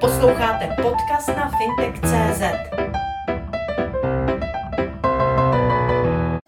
Posloucháte podcast na fintech.cz.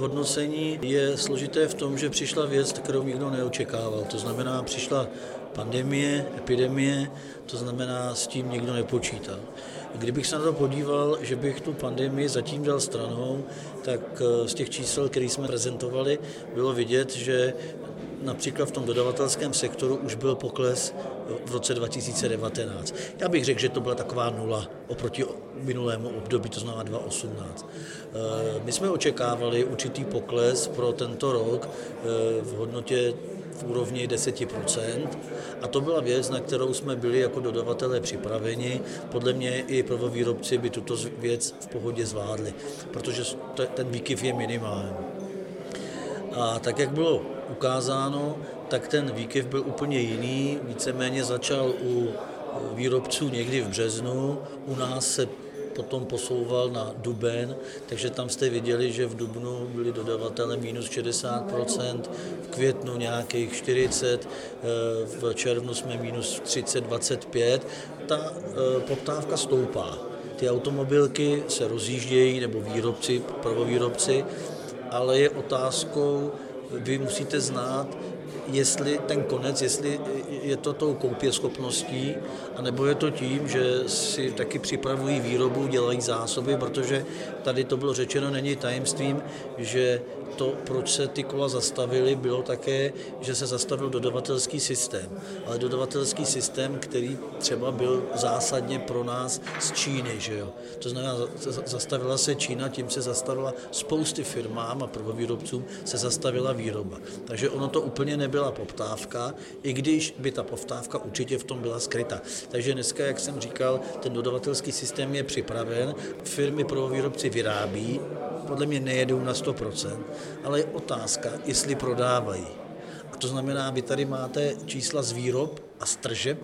Hodnocení je složité v tom, že přišla věc, kterou nikdo neočekával. To znamená, přišla pandemie, epidemie, to znamená, s tím nikdo nepočítal. Kdybych se na to podíval, že bych tu pandemii zatím dal stranou, tak eh, z těch čísel, které jsme prezentovali, bylo vidět, že například v tom dodavatelském sektoru už byl pokles v roce 2019. Já bych řekl, že to byla taková nula oproti minulému období, to znamená 2018. Eh, my jsme očekávali určitý pokles pro tento rok eh, v hodnotě v úrovni 10%. A to byla věc, na kterou jsme byli jako dodavatelé připraveni. Podle mě i prvovýrobci by tuto věc v pohodě zvládli, protože ten výkyv je minimální. A tak, jak bylo ukázáno, tak ten výkyv byl úplně jiný. Víceméně začal u výrobců někdy v březnu, u nás se potom posouval na duben, takže tam jste viděli, že v dubnu byli dodavatele minus 60%, v květnu nějakých 40, eh, v červnu jsme minus 30, 25. Ta eh, poptávka stoupá. Ty automobilky se rozjíždějí, nebo výrobci, prvovýrobci, ale je otázkou, vy musíte znát, jestli ten konec, jestli je to tou koupěschopností, anebo je to tím, že si taky připravují výrobu, dělají zásoby, protože tady to bylo řečeno, není tajemstvím, že to, proč se ty kola zastavily, bylo také, že se zastavil dodavatelský systém. Ale dodavatelský systém, který třeba byl zásadně pro nás z Číny, že jo. To znamená, zastavila se Čína, tím se zastavila spousty firmám a prvovýrobcům se zastavila výroba. Takže ono to úplně nebyla poptávka, i když by ta poptávka určitě v tom byla skryta. Takže dneska, jak jsem říkal, ten dodavatelský systém je připraven, firmy prvovýrobci vyrábí, podle mě nejedou na 100%, ale je otázka, jestli prodávají. A to znamená, vy tady máte čísla z výrob a z tržeb,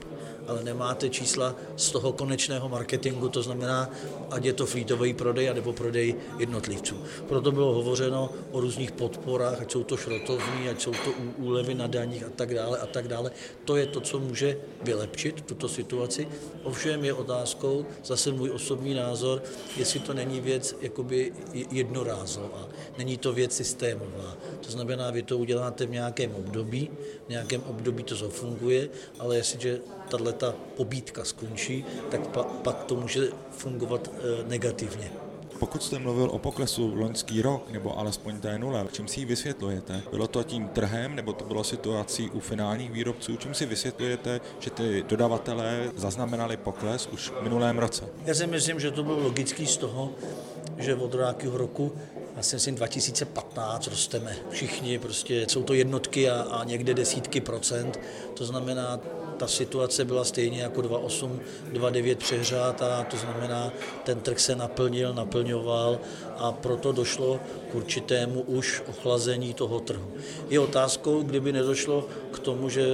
ale nemáte čísla z toho konečného marketingu, to znamená, ať je to flítový prodej, nebo prodej jednotlivců. Proto bylo hovořeno o různých podporách, ať jsou to šrotovní, ať jsou to úlevy na daních a tak dále a tak dále. To je to, co může vylepšit tuto situaci. Ovšem je otázkou, zase můj osobní názor, jestli to není věc jakoby jednorázová, není to věc systémová. To znamená, vy to uděláte v nějakém období, v nějakém období to zafunguje, ale jestliže tahle ta pobítka skončí, tak pa, pak to může fungovat e, negativně. Pokud jste mluvil o poklesu loňský rok, nebo alespoň té nule, čím si ji vysvětlujete? Bylo to tím trhem, nebo to bylo situací u finálních výrobců? Čím si vysvětlujete, že ty dodavatelé zaznamenali pokles už v minulém roce? Já si myslím, že to bylo logický z toho, že od nějakého roku já si myslím 2015 rosteme všichni, prostě jsou to jednotky a, a někde desítky procent, to znamená, ta situace byla stejně jako 2.8, 2.9 přehřátá, to znamená, ten trh se naplnil, naplňoval a proto došlo k určitému už ochlazení toho trhu. Je otázkou, kdyby nedošlo k tomu, že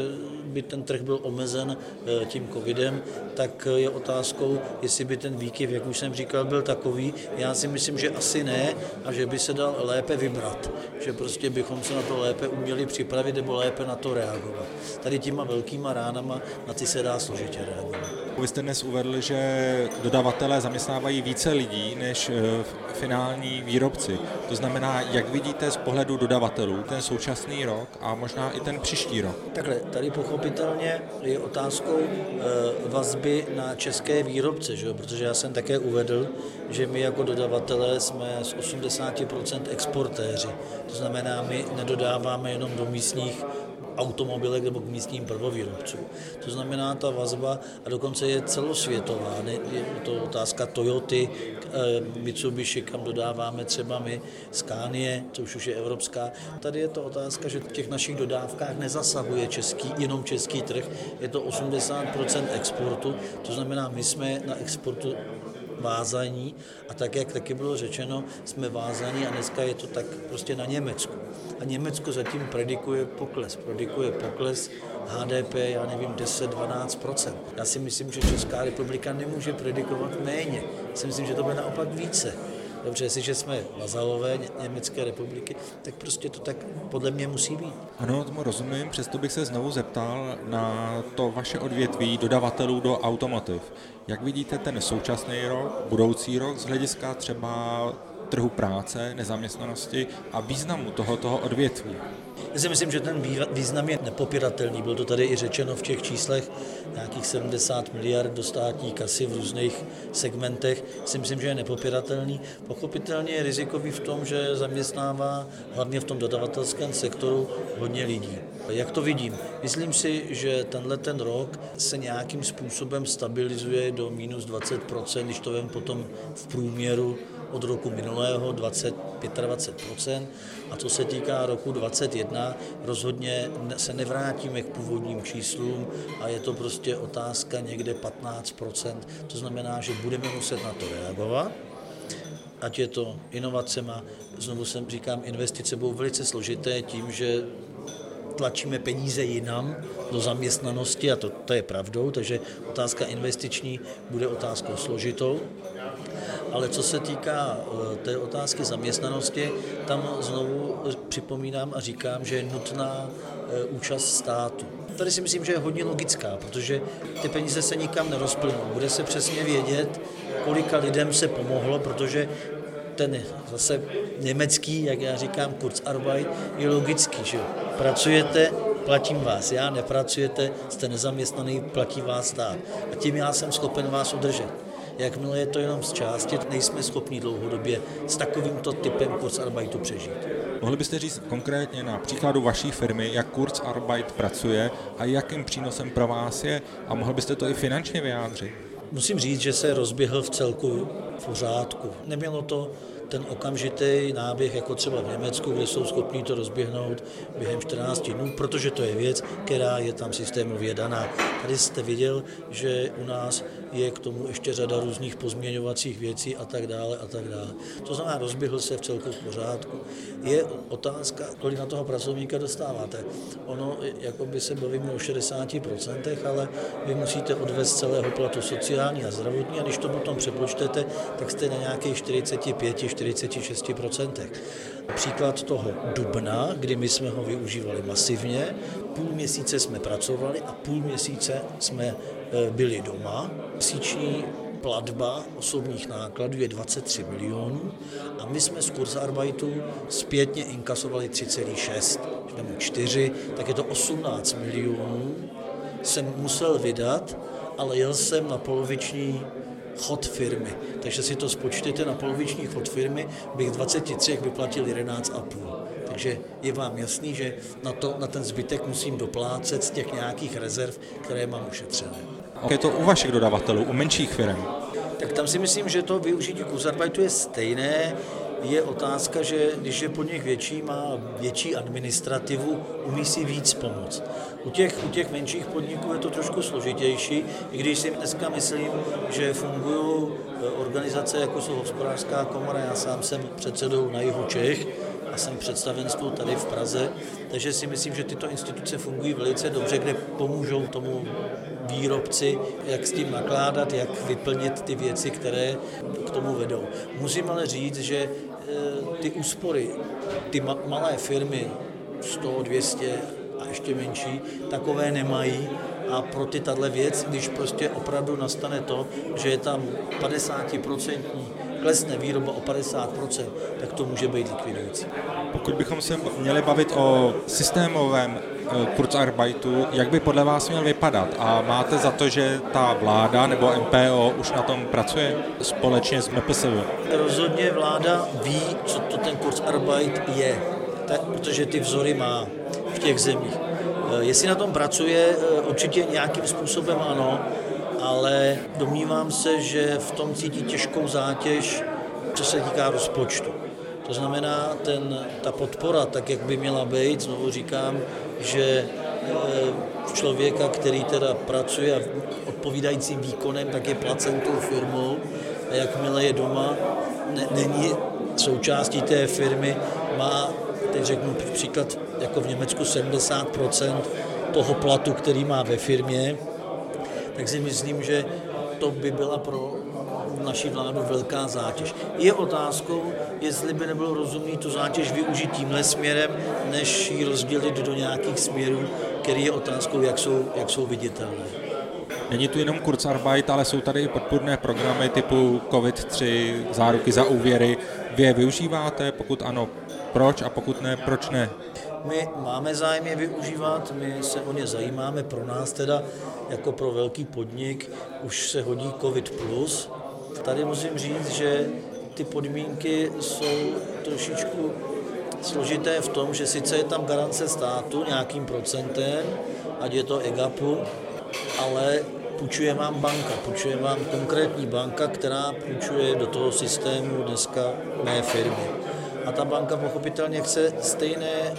by ten trh byl omezen eh, tím covidem, tak je otázkou, jestli by ten výkyv, jak už jsem říkal, byl takový. Já si myslím, že asi ne a že by se dal lépe vybrat, že prostě bychom se na to lépe uměli připravit nebo lépe na to reagovat. Tady těma velkýma ránama na ty se dá složitě reagovat. Vy jste dnes uvedl, že dodavatelé zaměstnávají více lidí než eh, finální výrobci. To znamená, jak vidíte z pohledu dodavatelů ten současný rok a možná i ten příští rok? Takhle, tady pochopitelně je otázkou eh, vazby na české výrobce, že? protože já jsem také uvedl, že my jako dodavatelé jsme z 80% exportéři. To znamená, my nedodáváme jenom do místních automobilek nebo k místním prvovýrobcům. To znamená, ta vazba a dokonce je celosvětová. Je to otázka Toyoty, eh, Mitsubishi, kam dodáváme třeba my, Scania, což už je evropská. Tady je to otázka, že v těch našich dodávkách nezasahuje český, jenom český trh, je to 80% exportu, to znamená, my jsme na exportu vázaní a tak, jak taky bylo řečeno, jsme vázaní a dneska je to tak prostě na Německu. A Německo zatím predikuje pokles. Predikuje pokles HDP, já nevím, 10-12%. Já si myslím, že Česká republika nemůže predikovat méně. Já si myslím, že to bude naopak více. Dobře, jestliže jsme vazalové Německé republiky, tak prostě to tak podle mě musí být. Ano, tomu rozumím, přesto bych se znovu zeptal na to vaše odvětví dodavatelů do automotiv. Jak vidíte ten současný rok, budoucí rok z hlediska třeba trhu práce, nezaměstnanosti a významu tohoto odvětví? Já si myslím, že ten význam je nepopiratelný. Bylo to tady i řečeno v těch číslech, nějakých 70 miliard do státní kasy v různých segmentech. Si myslím, že je nepopiratelný. Pochopitelně je rizikový v tom, že zaměstnává hlavně v tom dodavatelském sektoru hodně lidí. Jak to vidím? Myslím si, že tenhle ten rok se nějakým způsobem stabilizuje do minus 20%, když to vím potom v průměru od roku minulého 20, 25%. A co se týká roku 2021, rozhodně se nevrátíme k původním číslům a je to prostě otázka někde 15%. To znamená, že budeme muset na to reagovat ať je to inovacema, znovu jsem říkám, investice budou velice složité tím, že tlačíme peníze jinam do zaměstnanosti a to, to je pravdou, takže otázka investiční bude otázkou složitou. Ale co se týká eh, té otázky zaměstnanosti, tam znovu připomínám a říkám, že je nutná eh, účast státu. Tady si myslím, že je hodně logická, protože ty peníze se nikam nerozplynou. Bude se přesně vědět, kolika lidem se pomohlo, protože ten zase německý, jak já říkám, Kurzarbeit, je logický, že pracujete, platím vás, já nepracujete, jste nezaměstnaný, platí vás stát. A tím já jsem schopen vás udržet. Jakmile je to jenom z části, nejsme schopni dlouhodobě s takovýmto typem Kurzarbeitu přežít. Mohli byste říct konkrétně na příkladu vaší firmy, jak Kurzarbeit pracuje a jakým přínosem pro vás je a mohl byste to i finančně vyjádřit? Musím říct, že se rozběhl v celku v pořádku. Nemělo to ten okamžitý náběh, jako třeba v Německu, kde jsou schopni to rozběhnout během 14 dnů, protože to je věc, která je tam systémově daná. Tady jste viděl, že u nás je k tomu ještě řada různých pozměňovacích věcí a tak dále a tak dále. To znamená, rozběhl se v celku v pořádku. Je otázka, kolik na toho pracovníka dostáváte. Ono, jako by se bavíme o 60%, ale vy musíte odvést celého platu sociální a zdravotní a když to potom přepočtete, tak jste na nějakých 45, 46%. Příklad toho dubna, kdy my jsme ho využívali masivně, půl měsíce jsme pracovali a půl měsíce jsme e, byli doma. Příční platba osobních nákladů je 23 milionů a my jsme z Kurzarbeitu zpětně inkasovali 3,6. Když 4, tak je to 18 milionů. Jsem musel vydat, ale jel jsem na poloviční chod firmy. Takže si to spočtěte na poloviční chod firmy, bych 23 vyplatil 11,5. Takže je vám jasný, že na, to, na ten zbytek musím doplácet z těch nějakých rezerv, které mám ušetřené. Je to u vašich dodavatelů, u menších firm? Tak tam si myslím, že to využití Kurzarbeitu je stejné. Je otázka, že když je podnik větší, má větší administrativu, umí si víc pomoct. U těch, u těch menších podniků je to trošku složitější, i když si dneska myslím, že fungují eh, organizace, jako jsou hospodářská komora, já sám jsem předsedou na jihu Čech, a jsem představenstvu tady v Praze, takže si myslím, že tyto instituce fungují velice dobře, kde pomůžou tomu výrobci, jak s tím nakládat, jak vyplnit ty věci, které k tomu vedou. Musím ale říct, že ty úspory, ty malé firmy, 100, 200 a ještě menší, takové nemají a pro ty tahle věc, když prostě opravdu nastane to, že je tam 50% klesne výroba o 50%, tak to může být likvidující. Pokud bychom se měli bavit o systémovém eh, Kurzarbeitu, jak by podle vás měl vypadat? A máte za to, že ta vláda nebo MPO už na tom pracuje společně s MPSV? Rozhodně vláda ví, co to ten Kurzarbeit je, tak, protože ty vzory má v těch zemích. Eh, jestli na tom pracuje, eh, určitě nějakým způsobem ano, ale domnívám se, že v tom cítí těžkou zátěž, co se týká rozpočtu. To znamená, ten, ta podpora, tak jak by měla být, znovu říkám, že e, člověka, který teda pracuje odpovídajícím výkonem, tak je placen tou firmou a jakmile je doma, ne, není součástí té firmy, má, teď řeknu příklad, jako v Německu 70% toho platu, který má ve firmě, tak si myslím, že to by byla pro naší vládu velká zátěž. Je otázkou, jestli by nebylo rozumné tu zátěž využít tímhle směrem, než ji rozdělit do nějakých směrů, který je otázkou, jak jsou, jak jsou viditelné. Není tu jenom Kurzarbeit, ale jsou tady i podpůrné programy typu COVID-3, záruky za úvěry. Vy je využíváte? Pokud ano, proč a pokud ne, proč ne? My máme zájem je využívat, my se o ně zajímáme, pro nás teda jako pro velký podnik už se hodí COVID+. Tady musím říct, že ty podmínky jsou trošičku složité v tom, že sice je tam garance státu nějakým procentem, ať je to EGAPu, ale půjčuje vám banka, půjčuje vám konkrétní banka, která půjčuje do toho systému dneska mé firmy. A ta banka pochopitelně chce stejné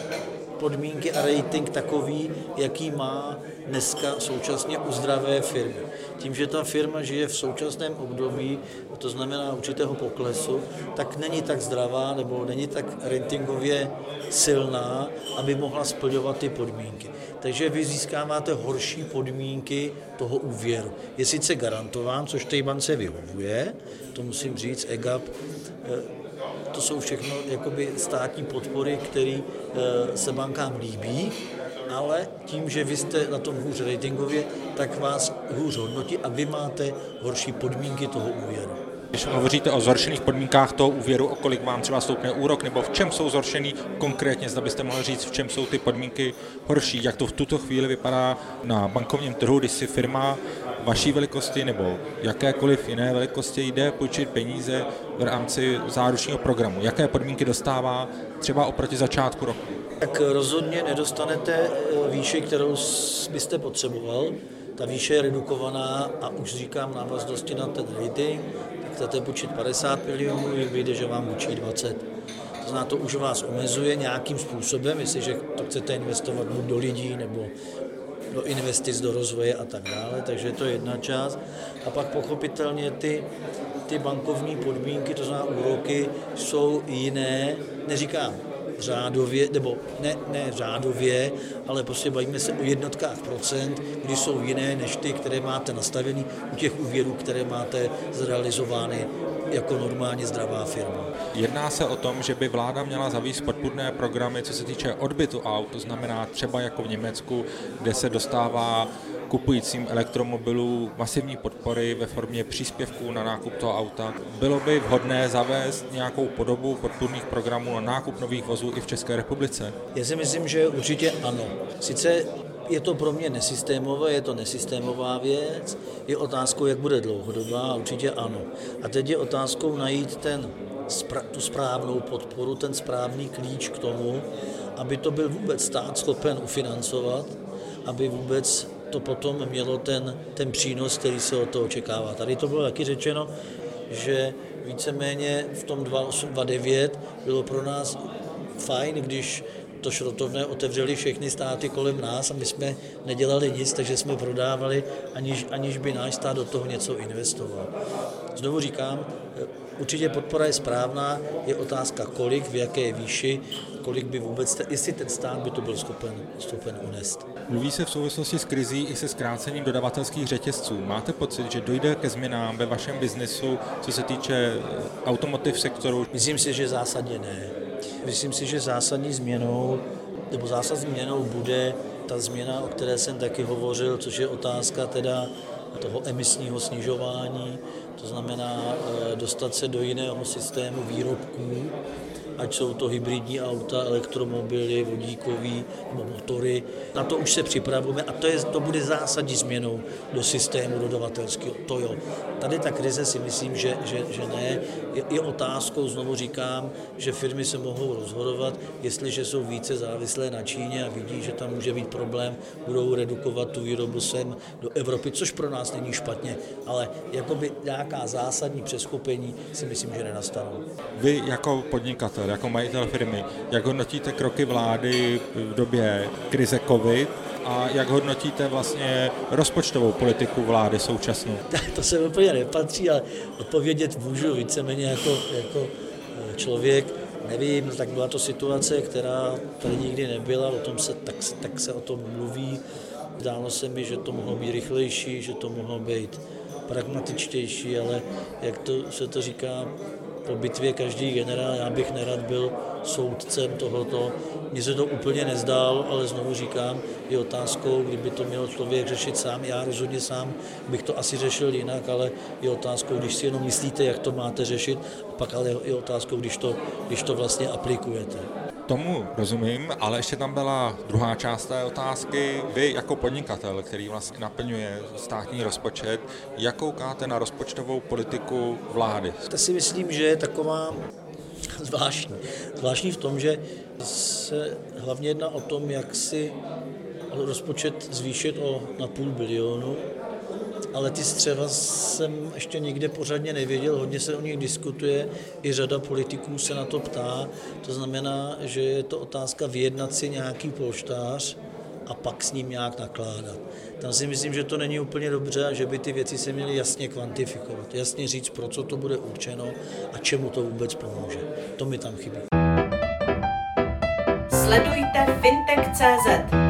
podmínky a rating takový, jaký má dneska současně u zdravé firmy. Tím, že ta firma žije v současném období, to znamená určitého poklesu, tak není tak zdravá nebo není tak ratingově silná, aby mohla splňovat ty podmínky. Takže vy získáváte horší podmínky toho úvěru. Je sice garantován, což té bance vyhovuje, to musím říct, EGAP to jsou všechno jakoby státní podpory, které eh, se bankám líbí, ale tím, že vy jste na tom hůř ratingově, tak vás hůř hodnotí a vy máte horší podmínky toho úvěru. Když hovoříte o zhoršených podmínkách toho úvěru, o kolik vám třeba stoupne úrok, nebo v čem jsou zhoršený konkrétně, zda byste mohli říct, v čem jsou ty podmínky horší, jak to v tuto chvíli vypadá na bankovním trhu, když si firma vaší velikosti nebo jakékoliv jiné velikosti jde půjčit peníze v rámci záručního programu. Jaké podmínky dostává třeba oproti začátku roku? Tak rozhodně nedostanete eh, výši, kterou byste potřeboval. Ta výše je redukovaná a už říkám návaznosti na ten rating, chcete půjčit 50 milionů, vyjde, že vám půjčí 20. To znamená, to už vás omezuje nějakým způsobem, jestliže to chcete investovat buď do lidí nebo do investic, do rozvoje a tak dále, takže to je jedna část. A pak pochopitelně ty, ty bankovní podmínky, to znamená úroky, jsou jiné, neříkám řádově, nebo ne, ne řádově, ale prostě bavíme se o jednotkách procent, kdy jsou jiné než ty, které máte nastavený u těch úvěrů, které máte zrealizovány jako normálně zdravá firma. Jedná se o tom, že by vláda měla zavíst podpůrné programy, co se týče odbytu aut, to znamená třeba jako v Německu, kde se dostává kupujícím elektromobilů masivní podpory ve formě příspěvků na nákup toho auta. Bylo by vhodné zavést nějakou podobu podpůrných programů na nákup nových vozů i v České republice? Já si myslím, že určitě ano. Sice je to pro mě nesystémové, je to nesystémová věc, je otázkou, jak bude dlouhodobá, určitě ano. A teď je otázkou najít ten, tu správnou podporu, ten správný klíč k tomu, aby to byl vůbec stát schopen ufinancovat, aby vůbec to potom mělo ten, ten přínos, který se od toho očekává. Tady to bylo taky řečeno, že víceméně v tom 2009 bylo pro nás fajn, když to šrotovné otevřeli všechny státy kolem nás a my jsme nedělali nic, takže jsme prodávali, aniž, aniž by náš stát do toho něco investoval. Znovu říkám, určitě podpora je správná, je otázka kolik, v jaké výši, kolik by vůbec, jestli ten stát by to byl schopen, schopen unést. Mluví se v souvislosti s krizí i se zkrácením dodavatelských řetězců. Máte pocit, že dojde ke změnám ve vašem biznesu, co se týče automotiv sektoru? Myslím si, že zásadně ne. Myslím si, že zásadní změnou, nebo zásadní změnou bude ta změna, o které jsem taky hovořil, což je otázka teda toho emisního snižování, to znamená eh, dostat se do jiného systému výrobků, ať jsou to hybridní auta, elektromobily, vodíkový nebo motory. Na to už se připravujeme a to, je, to bude zásadní změnou do systému dodavatelského. To jo. Tady ta krize si myslím, že, že, že ne. Je, je otázkou, znovu říkám, že firmy se mohou rozhodovat, jestliže jsou více závislé na Číně a vidí, že tam může být problém, budou redukovat tu výrobu sem do Evropy, což pro nás není špatně, ale jakoby nějaká zásadní přeskupení si myslím, že nenastanou. Vy jako podnikatel, jako majitel firmy, jak hodnotíte kroky vlády v době krize COVID a jak hodnotíte vlastně rozpočtovou politiku vlády současnou? To se úplně nepatří, ale odpovědět můžu víceméně jako, jako eh, člověk. Nevím, tak byla to situace, která tady nikdy nebyla, o tom se, tak, tak se o tom mluví. Zdálo se mi, že to mohlo být rychlejší, že to mohlo být pragmatičtější, ale jak to se to říká, po bitvě každý generál, já bych nerad byl soudcem tohoto. Mně se to úplně nezdál, ale znovu říkám, je otázkou, kdyby to měl člověk řešit sám. Já rozhodně sám bych to asi řešil jinak, ale je otázkou, když si jenom myslíte, jak to máte řešit, a pak ale je otázkou, když to, když to vlastně aplikujete. Tomu rozumím, ale ještě tam byla druhá část té otázky. Vy jako podnikatel, který vlastně naplňuje státní rozpočet, jak koukáte na rozpočtovou politiku vlády? To si myslím, že je taková zvláštní. Zvláštní v tom, že se hlavně jedná o tom, jak si rozpočet zvýšit o na půl bilionu, ale ty střeva jsem ještě nikde pořádně nevěděl, hodně se o nich diskutuje, i řada politiků se na to ptá, to znamená, že je to otázka vyjednat si nějaký polštář a pak s ním nějak nakládat. Tam si myslím, že to není úplně dobře a že by ty věci se měly jasně kvantifikovat, jasně říct, pro co to bude určeno a čemu to vůbec pomůže. To mi tam chybí. Sledujte fintech.cz